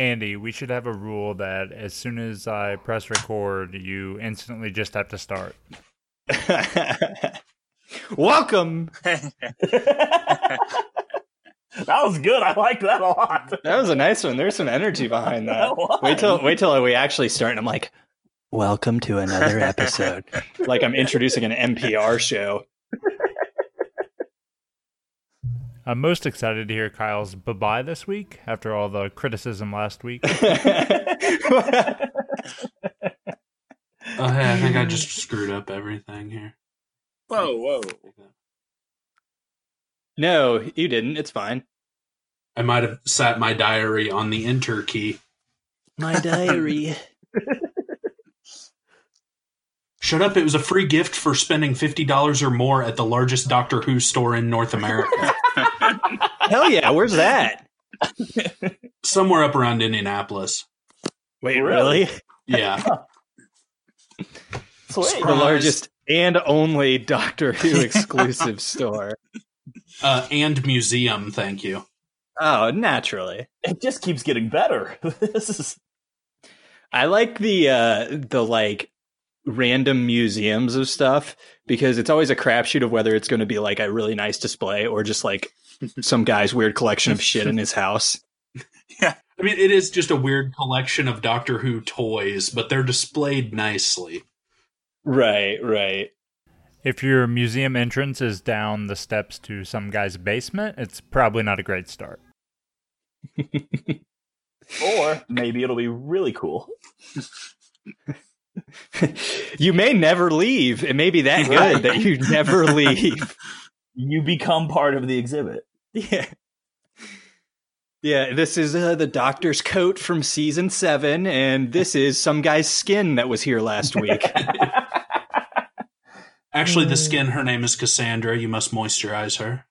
Andy, we should have a rule that as soon as I press record, you instantly just have to start. Welcome. that was good. I like that a lot. That was a nice one. There's some energy behind that. That. Wait till wait till we actually start and I'm like, "Welcome to another episode." like I'm introducing an NPR show. I'm most excited to hear Kyle's bye bye this week after all the criticism last week. Oh, hey, I think I just screwed up everything here. Whoa, whoa. no, you didn't. It's fine. I might have sat my diary on the enter key. My diary. Shut up, it was a free gift for spending $50 or more at the largest Doctor Who store in North America. Hell yeah, where's that? Somewhere up around Indianapolis. Wait, Really? really? Yeah. Sweet. The largest and only Doctor Who exclusive store. Uh, and museum, thank you. Oh, naturally. It just keeps getting better. this is I like the uh the like random museums of stuff because it's always a crapshoot of whether it's going to be like a really nice display or just like some guy's weird collection of shit in his house. Yeah. I mean, it is just a weird collection of Doctor Who toys, but they're displayed nicely. Right, right. if your museum entrance is down the steps to some guy's basement, it's probably not a great start. or maybe it'll be really cool. you may never leave. It may be that good that you never leave. You become part of the exhibit. yeah. Yeah, this is uh, the doctor's coat from season seven, and this is some guy's skin that was here last week. Actually, the skin, her name is Cassandra. You must moisturize her.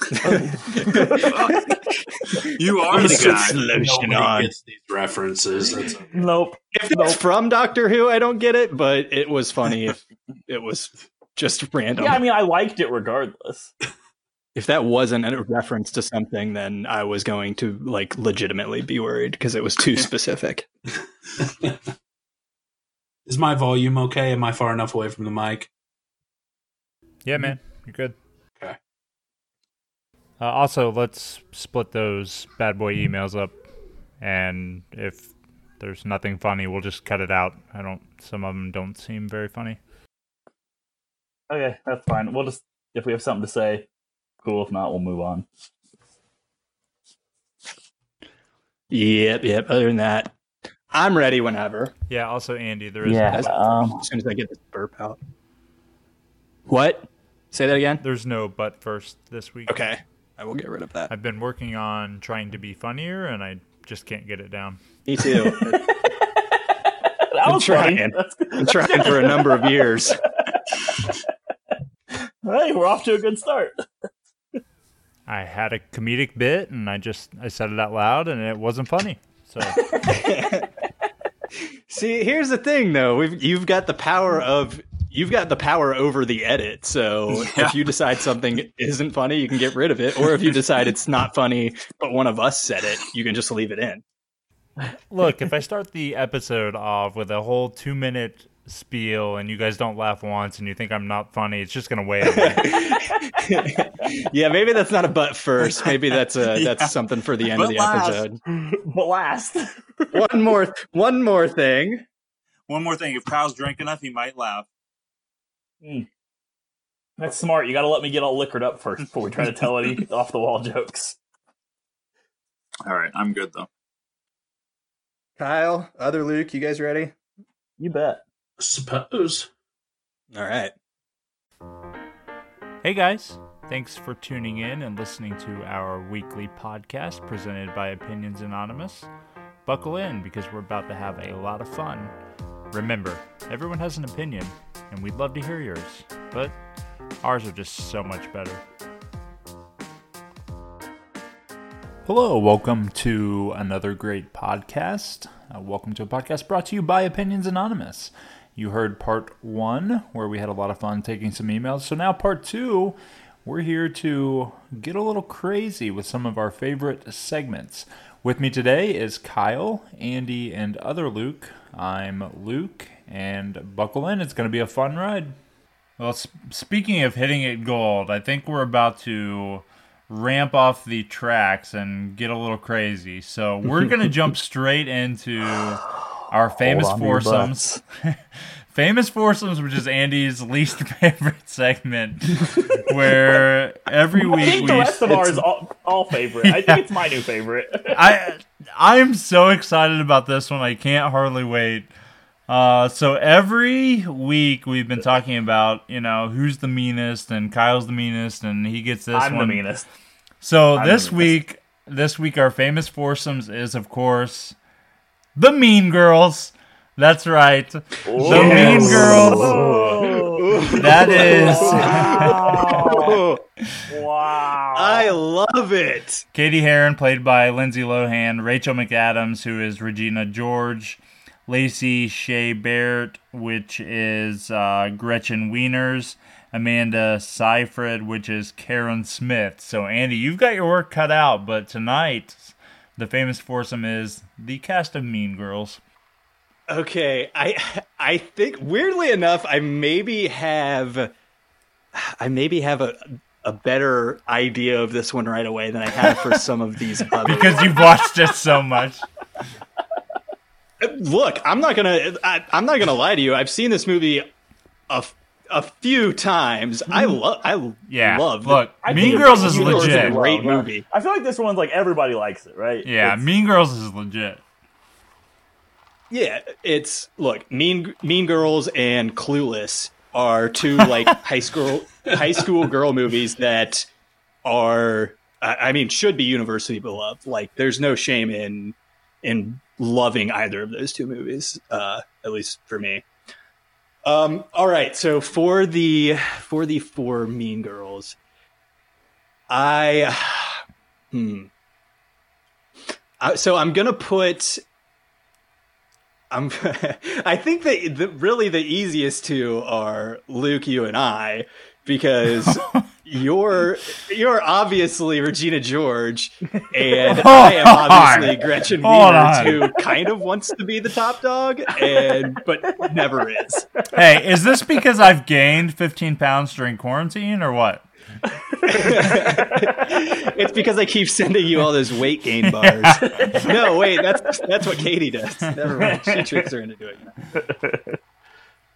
You are the guy. lotion Nobody on. gets these references. That's okay. Nope. If it's from Doctor Who, I don't get it, but it was funny if it was just random. Yeah, I mean, I liked it regardless. If that wasn't a reference to something, then I was going to like legitimately be worried because it was too specific. Is my volume okay? Am I far enough away from the mic? Yeah, man, you're good. Okay. Uh, also, let's split those bad boy emails up, and if there's nothing funny, we'll just cut it out. I don't. Some of them don't seem very funny. Okay, that's fine. We'll just if we have something to say, cool. If not, we'll move on. Yep, yep. Other than that, I'm ready whenever. Yeah. Also, Andy, there is Yeah. Um, As soon as I get this burp out. What? Say that again. there's no but first this week. Okay, I will get rid of that. I've been working on trying to be funnier, and I just can't get it down. Me too. I'm was funny. trying. That's- I'm trying for a number of years. Hey, we're off to a good start. I had a comedic bit, and I just I said it out loud, and it wasn't funny. So See, here's the thing, though. We've, you've got the power of you've got the power over the edit. So Yeah. if you decide something isn't funny, you can get rid of it. Or if you decide it's not funny, but one of us said it, you can just leave it in. look, if I start the episode off with a whole two minute spiel, and you guys don't laugh once, and you think I'm not funny, it's just gonna weigh yeah, maybe that's not a butt first. Maybe that's a Yeah. that's something for the end But of the last. episode. but last, one more one more thing. One more thing: if Kyle's drank enough, he might laugh. Hmm. that's smart. You got to let me get all liquored up first before we try to tell any off the wall jokes. All right, I'm good though. Kyle, other Luke, you guys ready? You bet. Suppose. All right. Hey guys, thanks for tuning in and listening to our weekly podcast presented by Opinions Anonymous. Buckle in because we're about to have a lot of fun. Remember, everyone has an opinion, and we'd love to hear yours, but ours are just so much better. Hello, welcome to another great podcast. Uh, welcome to a podcast brought to you by Opinions Anonymous. You heard part one, where we had a lot of fun taking some emails. So now, part two, we're here to get a little crazy with some of our favorite segments. With me today is Kyle, Andy, and other Luke. I'm Luke, and buckle in. It's going to be a fun ride. Well, speaking of hitting it gold, I think we're about to ramp off the tracks and get a little crazy. So we're going to jump straight into our famous Hold on to your foursomes. famous foursomes, which is Andy's least favorite segment, where every I week think we the rest of ours is all, all favorite. I think it's my new favorite. I I'm so excited about this one. I can't hardly wait. Uh, so every week we've been talking about you know who's the meanest and Kyle's the meanest and he gets this I'm one. the meanest. So I'm this the meanest. week, this week our famous foursomes is of course the Mean Girls. That's right, the Mean Girls. That is Wow. wow. I love it. Cady Heron, played by Lindsay Lohan, Rachel McAdams, who is Regina George, Lacey Chabert, which is uh, Gretchen Wieners, Amanda Seyfried, which is Karen Smith. So, Andy, you've got your work cut out, but tonight, the famous foursome is the cast of Mean Girls. Okay, I I think weirdly enough, I maybe have I maybe have a a better idea of this one right away than I have for some of these others. Because you've watched it so much. Look, I'm not gonna I, I'm not gonna lie to you. I've seen this movie a, a few times. I love I Yeah. love Look, I Mean Girls is Mean Girls legit. as well, Great but movie. I feel like this one's like everybody likes it, right? Yeah, It's- Mean Girls is legit. Yeah, it's look, Mean Mean Girls and Clueless are two like high school high school girl movies that are I I mean should be universally beloved. Like there's no shame in in loving either of those two movies, uh, at least for me. Um, all right, so for the for the four Mean Girls, I hmm. Uh, so I'm gonna put I'm. I think that the, really the easiest two are Luke, you, and I, because you're you're obviously Regina George, and oh, I am obviously. Gretchen Wieners, who kind of wants to be the top dog, and but never is. Hey, is this because I've gained 15 pounds during quarantine or what? it's because I keep sending you all those weight gain bars. no, wait, that's that's what Cady does. Never mind, she tricks her into doing that.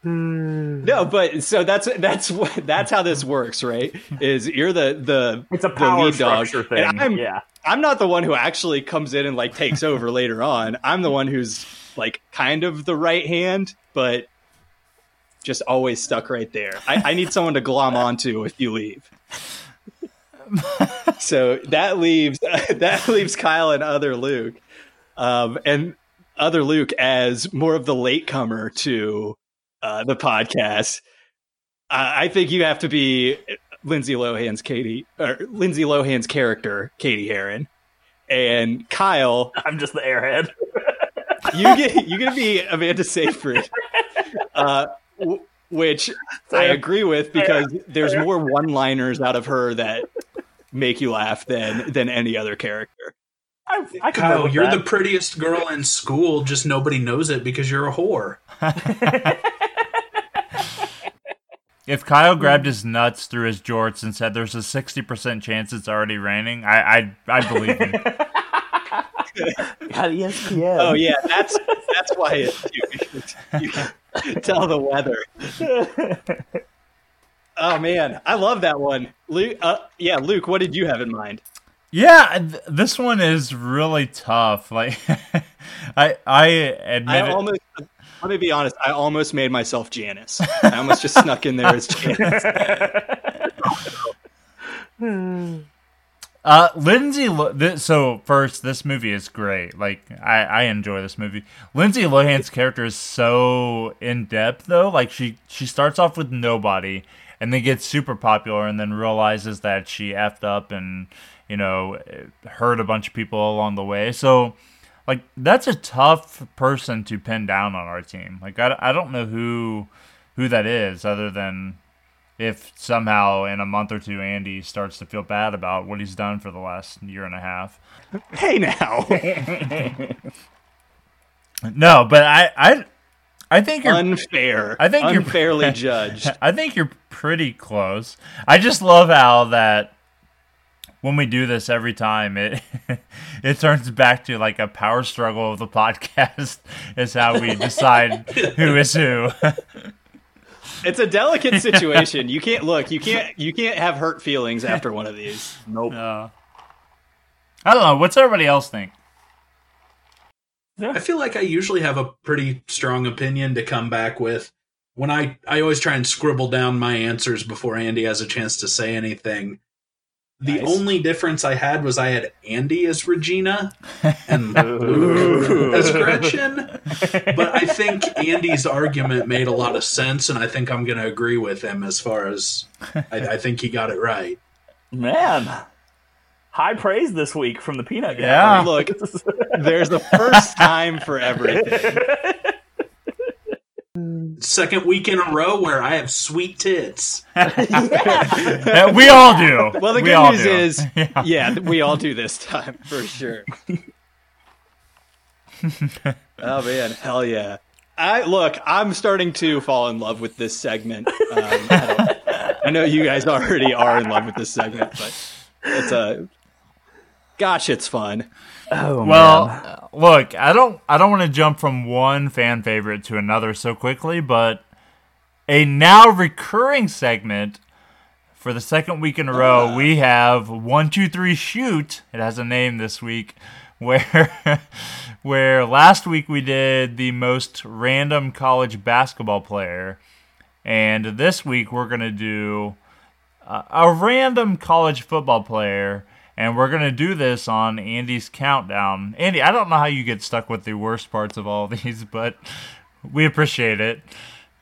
No, but so that's that's what that's how this works, right? Is you're the the It's a power lead dog, structure thing. and I'm yeah. I'm not the one who actually comes in and like takes over later on. I'm the one who's like kind of the right hand, but just always stuck right there. I, I need someone to glom onto if you leave. so that leaves that leaves Kyle and other Luke, um, and other Luke as more of the latecomer to uh, the podcast. I I think you have to be Lindsay Lohan's Cady or Lindsay Lohan's character, Cady Heron, and Kyle. I'm just the airhead. You get you to be Amanda Seyfried, uh, w- which I agree with because there's more one-liners out of her that make you laugh than than any other character. I, I can Kyle, you're that. the prettiest girl in school, just nobody knows it because you're a whore. If Kyle grabbed his nuts through his jorts and said there's a 60% chance it's already raining, I I, I believe him. Got ESPN. Oh yeah, that's that's why it, you, you tell the weather. Oh man, I love that one. Luke, uh, yeah, Luke, what did you have in mind? Yeah, th- this one is really tough. Like, I I admit I it- almost let me be honest. I almost made myself Janis. I almost just snuck in there as Janis. Uh, Lindsay. Lo- th- so first, this movie is great. Like, I I enjoy this movie. Lindsay Lohan's character is so in depth, though. Like, she she starts off with nobody, and then gets super popular, and then realizes that she effed up and you know hurt a bunch of people along the way. So, like, that's a tough person to pin down on our team. Like, I, I don't know who who that is other than if somehow in a month or two Andy starts to feel bad about what he's done for the last year and a half. Hey now, No, but I I I think you're unfair. I think you're- unfairly judged. I think you're pretty close. I just love how that when we do this every time it it turns back to like a power struggle of the podcast is how we decide who is who. It's a delicate situation. You can't look. You can't. You can't have hurt feelings after one of these. Nope. Uh, I don't know. What's everybody else think? I feel like I usually have a pretty strong opinion to come back with. When I, I always try and scribble down my answers before Andy has a chance to say anything. The Nice. only difference I had was I had Andy as Regina and Luke as Gretchen. But I think Andy's argument made a lot of sense, and I think I'm going to agree with him as far as I, I think he got it right. Man, high praise this week from the peanut gallery. Yeah. Look, there's the first time for everything. Second week in a row where I have sweet tits. Yeah, we all do. Well, the We good news do. is, Yeah. yeah, we all do this time for sure. oh man, hell yeah! I look, I'm starting to fall in love with this segment. Um, I, I know you guys already are in love with this segment, but it's a gosh, it's fun. Oh, Well, man. uh, look, I don't I don't want to jump from one fan favorite to another so quickly, but a now recurring segment for the second week in a row, we have one, two, three, shoot. It has a name this week, where where last week we did the most random college basketball player, and this week we're gonna do uh, a random college football player, and we're gonna do this on Andy's countdown. Andy, I don't know how you get stuck with the worst parts of all these, but we appreciate it.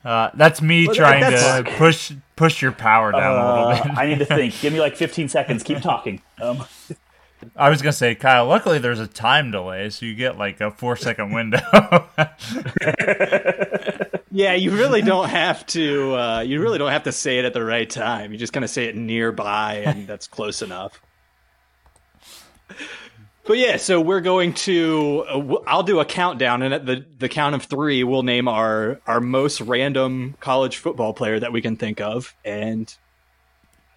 Uh, that's me Well, trying that's- to push push your power down a Uh, little bit. I need to think. Give me like 15 seconds. Keep talking. Um, I was gonna say, Kyle. Luckily, there's a time delay, so you get like a four second window. Yeah, you really don't have to. Uh, you really don't have to say it at the right time. You just kind of say it nearby, and that's close enough. But yeah, so we're going to. Uh, w- I'll do a countdown, and at the the count of three, we'll name our our most random college football player that we can think of, and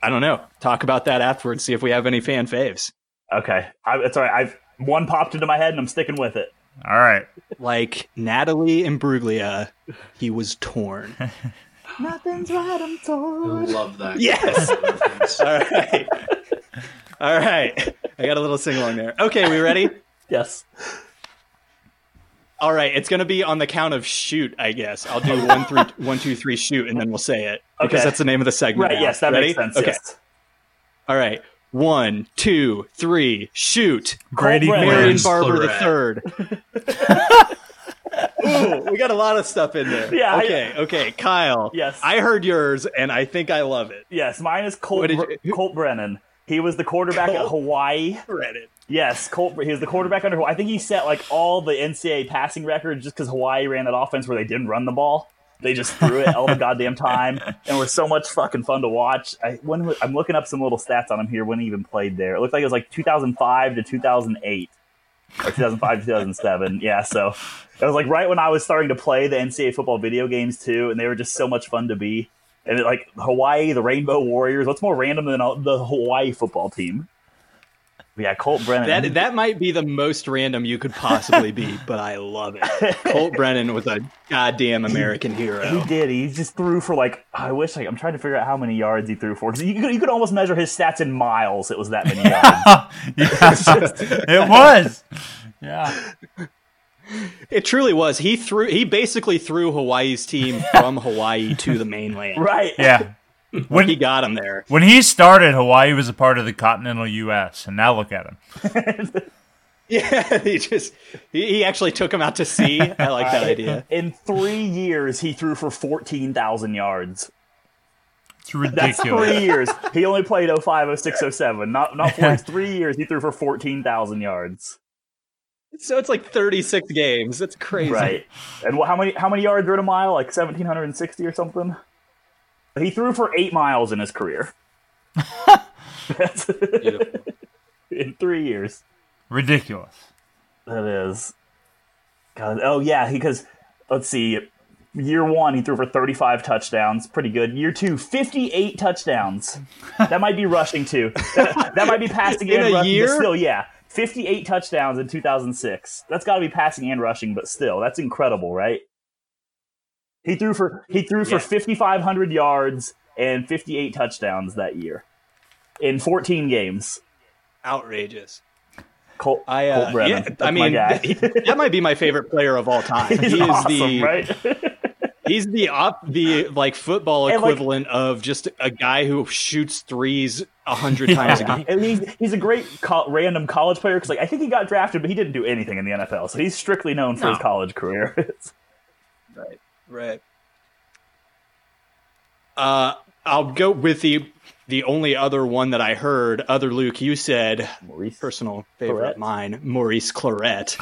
I don't know. Talk about that afterwards. See if we have any fan faves. okay, I, it's all right. I've one popped into my head and I'm sticking with it. All right. Like Natalie Imbruglia, he was torn. Nothing's right. I'm torn. I told. love that. Yes. All right. All right. I got a little sing along there. Okay, we ready? Yes. All right. It's going to be on the count of shoot, I guess. I'll do one, three, one, two, three, shoot, and then we'll say it because that's the name of the segment. Right. now. Yes, that ready? makes sense. Okay. Yes. All right. One, two, three, shoot. Grady Brennan. Marion Lawrence Barber the third. Ooh, we got a lot of stuff in there. Yeah, I- Okay. Okay. Kyle. Yes. I heard yours, and I think I love it. Yes. Mine is Colt, What did you- Colt Brennan. He was the quarterback at Hawaii. Read it. Yes, Colt. He was the quarterback under. Hawaii. I think he set like all the NCAA passing records just because Hawaii ran that offense where they didn't run the ball. They just threw it all the goddamn time, and were so much fucking fun to watch. I, when I'm looking up some little stats on him here. When he even played there, it looked like it was like 2005 to 2008, or 2005 to 2007. Yeah, so it was like right when I was starting to play the NCAA football video games too, and they were just so much fun to be. And like Hawaii, the Rainbow Warriors. What's more random than the Hawaii football team? Yeah, Colt Brennan. That that might be the most random you could possibly be, but I love it. Colt Brennan was a goddamn American hero. He did. He just threw for like I wish. Like, I'm trying to figure out how many yards he threw for. 'Cause You could, you could almost measure his stats in miles. It was that many yards. yeah, it was. Yeah. It truly was. He threw. He basically threw Hawaii's team from Hawaii to the mainland. right. Yeah. When He got him there. when he started, Hawaii was a part of the continental U.S. And now look at him. Yeah, he just he, he actually took him out to sea. I like that idea. In three years, he threw for fourteen thousand yards. It's ridiculous. That's ridiculous. three years. He only played 05, 06, 07. Not not four. Three years. He threw for fourteen thousand yards. So it's like 36 games. That's crazy. Right. And how many how many yards are in a mile? Like seventeen hundred and sixty or something. He threw for eight miles in his career. That's Beautiful. in three years. Ridiculous. That is. God, oh yeah, because let's see. Year one, he threw for 35 touchdowns. Pretty good. Year two, 58 touchdowns. That might be rushing too. That, that might be passing In and a rushing, year? still, yeah. 58 touchdowns in 2006. That's got to be passing and rushing, but still, that's incredible, right? He threw for he threw for Yeah. 5,500 yards and 58 touchdowns that year in 14 games. Outrageous. Colt, I, Colt uh, Brennan. yeah, I mean, guy. th- that might be my favorite player of all time. He's he is awesome, the right? He's the op, the like football And, like- equivalent of just a guy who shoots threes a hundred times a game. And he's, he's a great co- random college player because like I think he got drafted, but he didn't do anything in the NFL. So he's strictly known for his college career. Right. Right. Uh, I'll go with the the only other one that I heard. Other Luke, you said Maurice. personal favorite Clarett. mine, Maurice Clarett.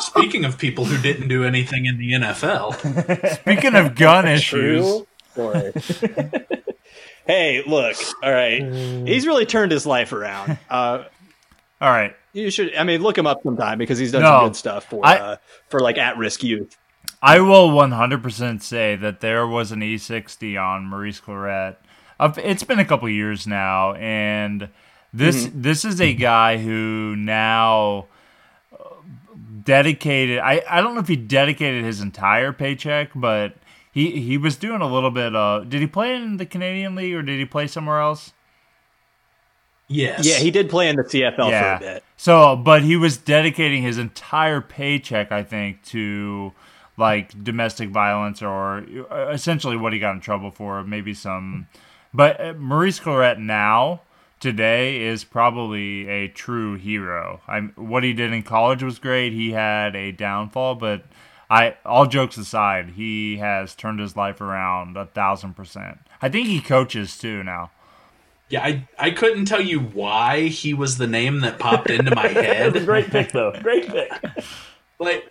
Speaking of people who didn't do anything in the NFL, Speaking of gun issues, True hey, look. All right, he's really turned his life around. Uh, all right. you should. I mean, look him up sometime because he's done No, some good stuff for I- uh, for like at risk youth. I will 100% say that there was an E60 on Maurice Clarett. It's been a couple years now, and this this is a guy who now uh, dedicated. I, I don't know if he dedicated his entire paycheck, but he he was doing a little bit. of did he play in the Canadian League or did he play somewhere else? yes. Yeah, he did play in the CFL for a bit. So, but he was dedicating his entire paycheck, I think, to like domestic violence or uh, essentially what he got in trouble for, maybe some. But uh, Maurice Clarett now today is probably a true hero. I what he did in college was great. He had a downfall, but I all jokes aside, he has turned his life around a thousand percent. I think he coaches too now. Yeah, I, I couldn't tell you why he was the name that popped into my That was a head. great pick, though. Great pick. Like,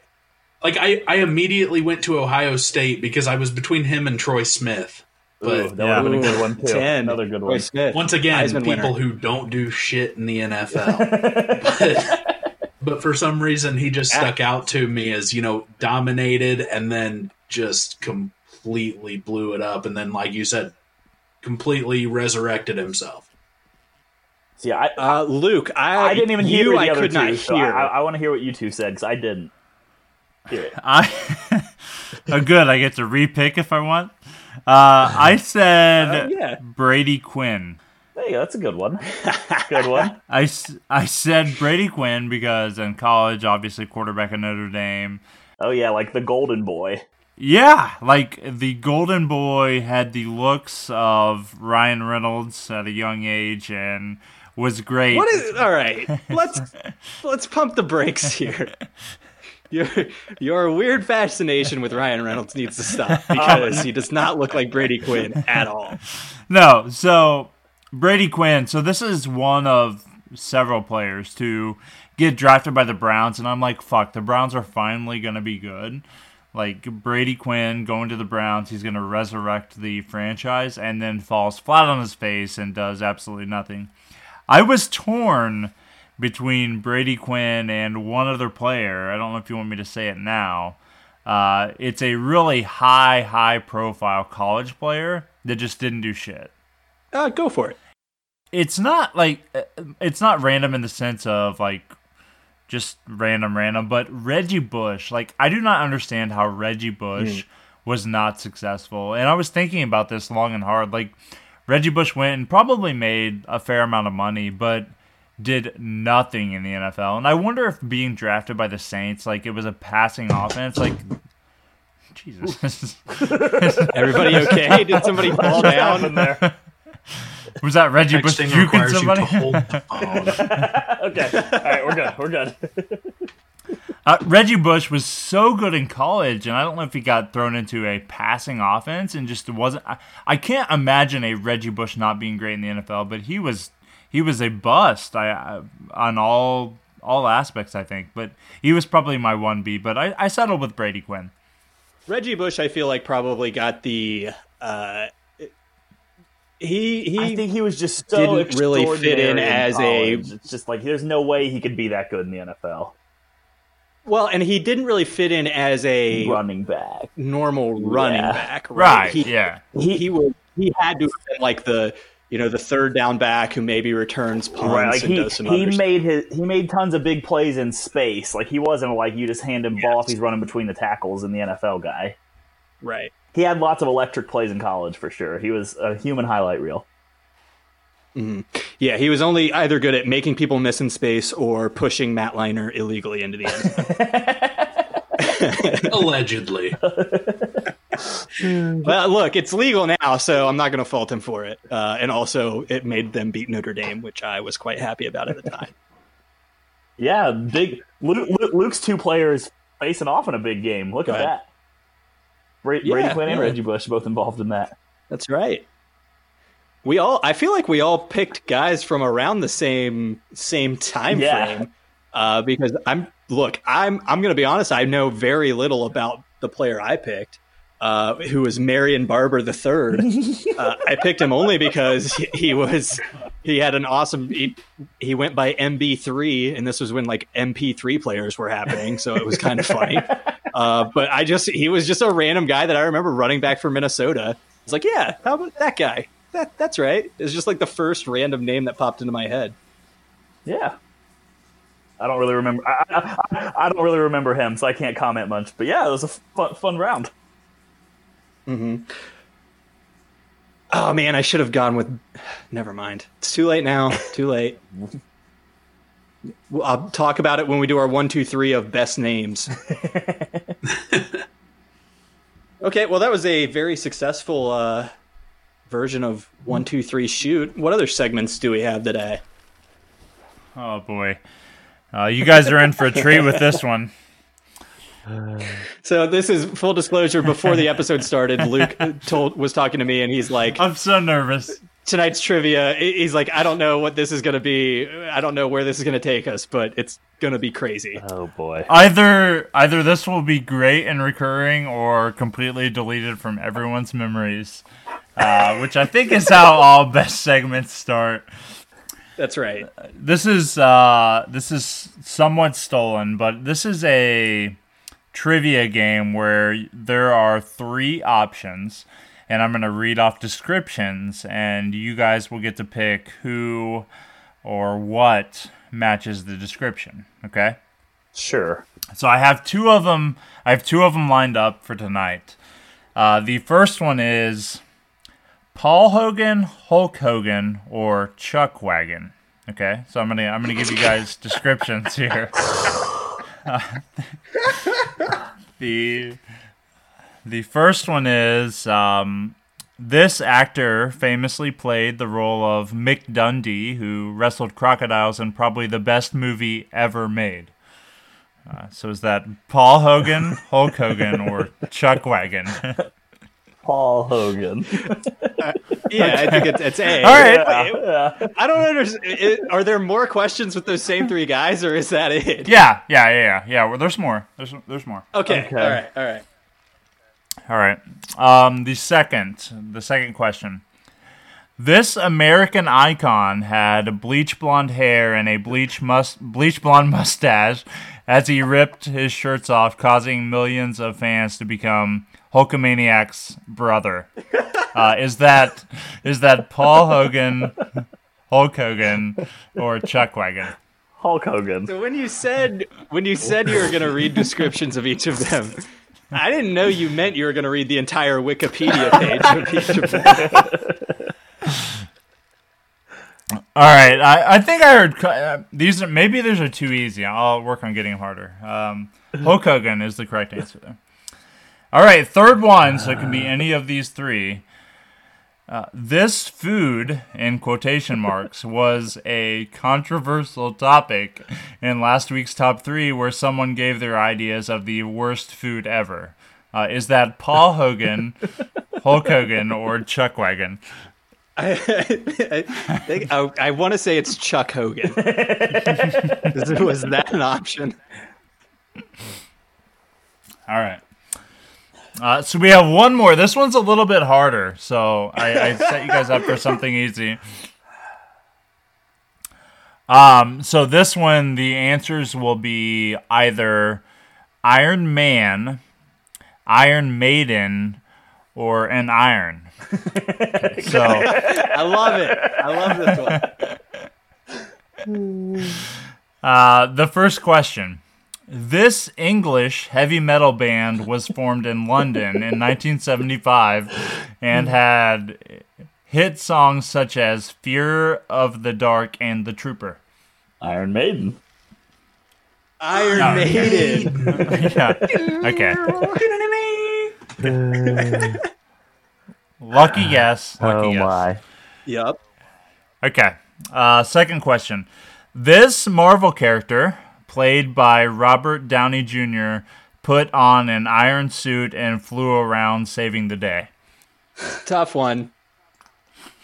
like I, I immediately went to Ohio State because I was between him and Troy Smith. But Ooh, that would have been a good one too. Ten. Another good Roy one. Smith. once again, Heisman people winner. who don't do shit in the NFL. but, but for some reason, he just stuck out to me as you know dominated and then just completely blew it up, and then like you said, completely resurrected himself. See, I, Uh, Luke, I, I didn't even you, hear the I other could two, not so hear. I, I want to hear what you two said because I didn't hear it. I oh good. I get to repick if I want. Uh, I said Uh, yeah. Brady Quinn. There you go. That's a good one. Good one. I, I said Brady Quinn because in college, obviously quarterback at Notre Dame. Oh yeah, like the Golden Boy. Yeah, like the Golden Boy had the looks of Ryan Reynolds at a young age and was great. What is all right? Let's let's pump the brakes here. Your your weird fascination with Ryan Reynolds needs to stop um, because he does not look like Brady Quinn at all. No, so Brady Quinn. So this is one of several players to get drafted by the Browns, and I'm like, fuck, the Browns are finally gonna be good. Like Brady Quinn going to the Browns, he's gonna resurrect the franchise, and then falls flat on his face and does absolutely nothing. I was torn between Brady Quinn and one other player. I don't know if you want me to say it now. Uh, it's a really high, high profile college player that just didn't do shit. Uh, go for it. It's not like uh, it's not random in the sense of like just random, random, but Reggie Bush. Like I do not understand how Reggie Bush was not successful, and I was thinking about this long and hard. Like Reggie Bush went and probably made a fair amount of money, but did nothing in the NFL. And I wonder if being drafted by the Saints, like it was a passing offense, like Jesus. Everybody okay? Did somebody fall down? in there. was that Reggie Bush Texting juking you somebody? to hold the phone. okay. All right, we're good. We're good. Uh, Reggie Bush was so good in college, and I don't know if he got thrown into a passing offense and just wasn't. I, I can't imagine a Reggie Bush not being great in the NFL, but he was he was a bust. I, I on all all aspects, I think. But he was probably my one B. But I, I settled with Brady Quinn. Reggie Bush, I feel like probably got the uh, he he I think he was just so didn't really fit in extraordinary as a- It's just like there's no way he could be that good in the NFL. well, and he didn't really fit in as a Running back. normal running Yeah. back, right? Right. He, yeah. he he was he had to have been like the you know the third down back who maybe returns punts Right, like and he, does some he other stuff. made his he made tons of big plays in space. Like he wasn't like you just hand him ball if he's running between the tackles in the NFL guy. right. He had lots of electric plays in college for sure. He was a human highlight reel. Mm-hmm. Yeah, he was only either good at making people miss in space or pushing Matt Leinart illegally into the end. Allegedly. well, look, it's legal now, so I'm not going to fault him for it. Uh, and also, it made them beat Notre Dame, which I was quite happy about at the time. Yeah, big Luke, Luke- Luke's two players facing off in a big game. Look Go at ahead. that. Bra- Yeah, Brady Quinn and yeah. Reggie Bush both involved in that. That's right. We all, I feel like we all picked guys from around the same same time Yeah. frame. Uh, because I'm look, I'm I'm going to be honest. I know very little about the player I picked, uh, who was Marion Barber the third. uh, I picked him only because he, he was he had an awesome. He, he went by MB3, and this was when like MP3 players were happening, so it was kind of funny. Uh, but I just he was just a random guy that I remember running back for Minnesota. It's like, yeah, how about that guy? That that's right. It's just like the first random name that popped into my head. Yeah. I don't really remember. I, I, I- I don't really remember him, so I can't comment much. But yeah, it was a fun, fun round. Oh man, I should have gone with. Never mind. It's too late now. Too late. Well, I'll talk about it when we do our one, two, three of best names. okay, well, that was a very successful uh, version of one, two, three, shoot. What other segments do we have today? Oh boy. Uh, you guys are in for a treat with this one. So this is full disclosure. Before the episode started, Luke told was talking to me, and he's like, I'm so nervous. tonight's trivia. He's like, I don't know what this is going to be. I don't know where this is going to take us, but it's going to be crazy. Oh boy. Either either this will be great and recurring, or completely deleted from everyone's memories, uh, which I think is how all best segments start. That's right. This is uh, this is somewhat stolen, but this is a trivia game where there are three options, and I'm going to read off descriptions, and you guys will get to pick who or what matches the description. Okay. Sure. So I have two of them. I have two of them lined up for tonight. Uh, the first one is Paul Hogan, Hulk Hogan, or Chuck Wagon. Okay, so I'm gonna I'm gonna give you guys descriptions here. Uh, the the first one is um, this actor famously played the role of Mick Dundee, who wrestled crocodiles in probably the best movie ever made. Uh, so is that Paul Hogan, Hulk Hogan, or Chuck Wagon? Paul Hogan. Yeah, I think it's, it's A. All right. yeah. I don't understand. Are there more questions with those same three guys, or is that it? Yeah, yeah, yeah, yeah. yeah well, there's more. There's there's more. Okay. Okay. All right. All right. All right. Um, the second, the second question. This American icon had bleach blonde hair and a bleach mus- bleach blonde mustache as he ripped his shirts off, causing millions of fans to become Hulkamaniac's brother. Uh, is that is that Paul Hogan, Hulk Hogan, or Chuck Wagon? Hulk Hogan. So when you said when you said you were going to read descriptions of each of them, I didn't know you meant you were going to read the entire Wikipedia page of each of them. All right, I, I think I heard uh, these. Are, maybe these are too easy. I'll work on getting harder. Um, Hulk Hogan is the correct answer there. All right, third one. So it can be any of these three. Uh, this food, in quotation marks, was a controversial topic in last week's top three, where someone gave their ideas of the worst food ever. Uh, is that Paul Hogan, Hulk Hogan, or Chuck Wagon? I, I, think- I, I want to say it's Chuck Hogan. Was that an option? All right. Uh, so we have one more. This one's a little bit harder, so I, I set you guys up for something easy. Um, so this one, the answers will be either Iron Man, Iron Maiden, or an iron. so I love it. I love this one. uh, the first question. This English heavy metal band was formed in London in 1975 and had hit songs such as Fear of the Dark and The Trooper. Iron Maiden. Iron No. Maiden. yeah. Okay. Lucky guess. Lucky guess. Yep. Okay. Uh, second question. This Marvel character, played by Robert Downey Jr., put on an iron suit and flew around saving the day. Tough one.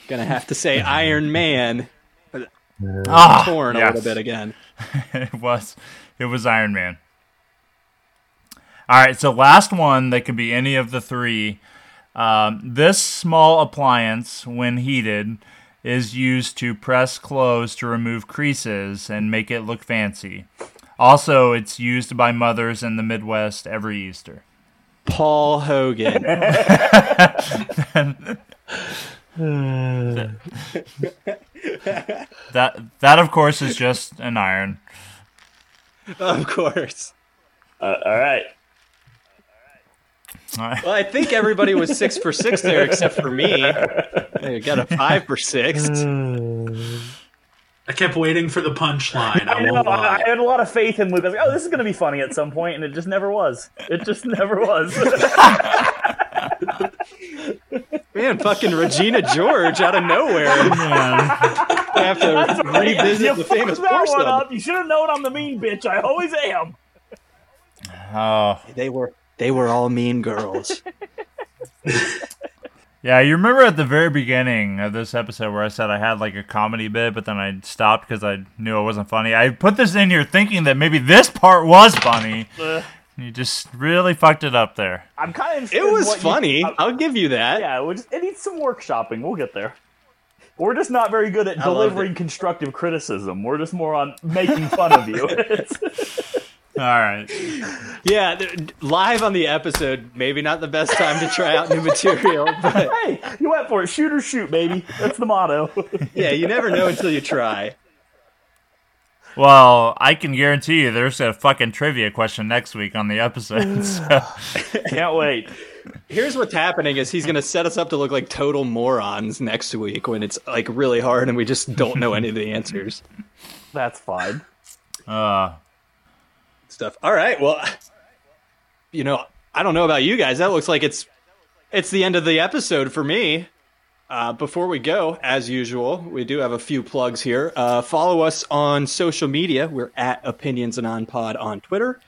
Gonna have to say Iron Man. Ah, Torn a little bit again. it was it was Iron Man. All right, so last one that could be any of the three. Um, this small appliance, when heated, is used to press clothes to remove creases and make it look fancy. Also, it's used by mothers in the Midwest every Easter. Paul Hogan. That that of course is just an iron. of course. Uh, all right. All right. Well, I think everybody was six for six there except for me. I got a five for six. I kept waiting for the punchline. I I know. I, I had a lot of faith in Luke. I was like, "Oh, this is going to be funny at some point," and it just never was. It just never was. Man, fucking Regina George out of nowhere. Oh, I have to you revisit the famous that one one. up. You should have known I'm the mean bitch. I always am. Oh, They were they were all mean girls. Yeah, you remember at the very beginning of this episode where I said I had like a comedy bit, but then I stopped because I knew it wasn't funny. I put this in here thinking that maybe this part was funny. Ugh. You just really fucked it up there. I'm kind of. It was funny. I'll give you that. yeah, it, just, it needs some workshopping. We'll get there. We're just not very good at I delivering constructive criticism. We're just more on making fun of you. It's- All right. Yeah, live on the episode, maybe not the best time to try out new material, but hey, you went for it. Shoot or shoot, baby. That's the motto. yeah, you never know until you try. Well, I can guarantee you there's a fucking trivia question next week on the episode. So. Can't wait. Here's what's happening is he's going to set us up to look like total morons next week when it's like really hard and we just don't know any of the answers. That's fine. Uh, Stuff. All right. Well, you know, I don't know about you guys. That looks like it's it's the end of the episode for me. Uh, before we go, as usual, we do have a few plugs here. Uh, follow us on social media. We're at Opinions and On Pod on Twitter.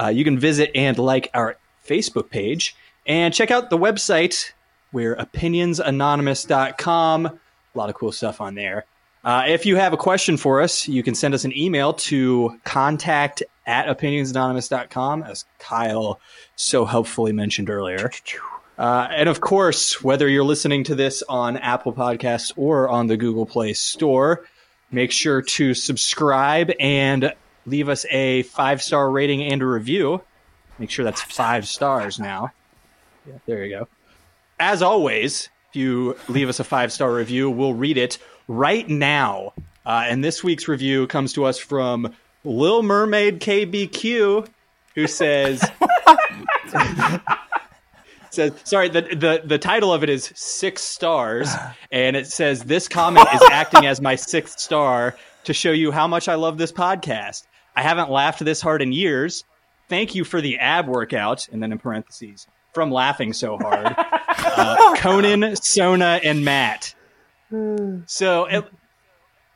Uh, you can visit and like our Facebook page and check out the website. We're opinionsanonymous.com. A lot of cool stuff on there. Uh, if you have a question for us, you can send us an email to contact at opinionsanonymous.com, as Kyle so helpfully mentioned earlier. Uh, and of course, whether you're listening to this on Apple Podcasts or on the Google Play Store, make sure to subscribe and leave us a five star rating and a review. Make sure that's five stars now. Yeah, there you go. As always, if you leave us a five star review, we'll read it right now. Uh, and this week's review comes to us from Lil Mermaid KBQ, who says, says sorry the, the the title of it is six stars and it says this comment is acting as my sixth star to show you how much i love this podcast. I haven't laughed this hard in years. Thank you for the ab workout and then in parentheses from laughing so hard. Uh, conan sona and matt. So it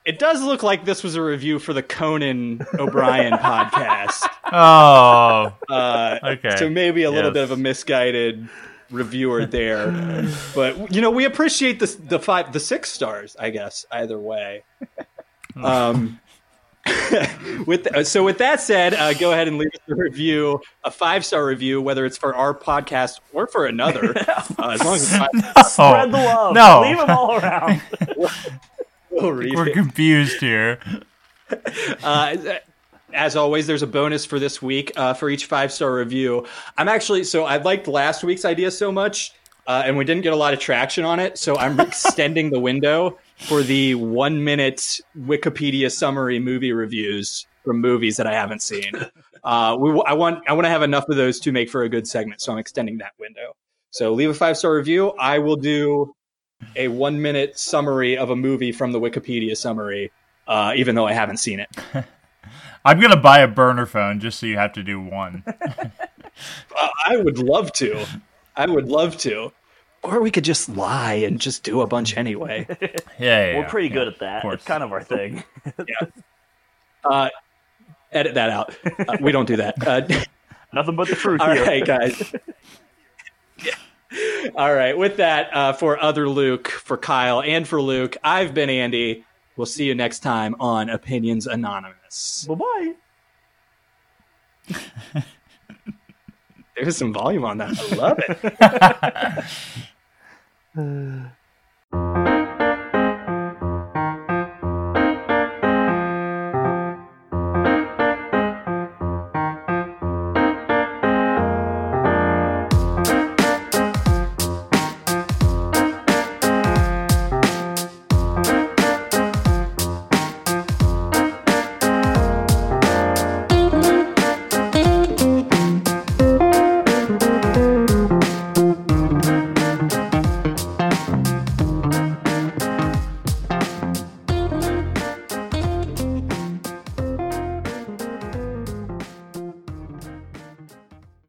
it does look like this was a review for the Conan O'Brien podcast. oh, Uh, Okay. So maybe a little Yes. bit of a misguided reviewer there, but you know we appreciate the the five the six stars. I guess either way. Um, with uh, so with that said, uh, go ahead and leave us a review, a five star review, whether it's for our podcast or for another. Uh, as long as it's five, Spread the love. No. Leave them all around. we'll read We're it. confused here. Uh, as always, there's a bonus for this week uh, for each five star review. I'm actually so I liked last week's idea so much, uh, and we didn't get a lot of traction on it. So I'm extending the window for the one minute Wikipedia summary movie reviews from movies that I haven't seen. Uh, we, I want I want to have enough of those to make for a good segment, so I'm extending that window. So leave a five star review. I will do a one minute summary of a movie from the Wikipedia summary, uh, even though I haven't seen it. I'm gonna buy a burner phone just so you have to do one. Uh, I would love to. I would love to. Or we could just lie and just do a bunch anyway. Yeah, yeah, We're yeah, pretty yeah, good at that. It's kind of our thing. Uh, edit that out. Uh, we don't do that. Uh, Nothing but the truth all here. right, guys. All right. With that, uh, for other Luke, for Kyle, and for Luke, I've been Andy. We'll see you next time on Opinions Anonymous. Bye bye. There's some volume on that. I love it.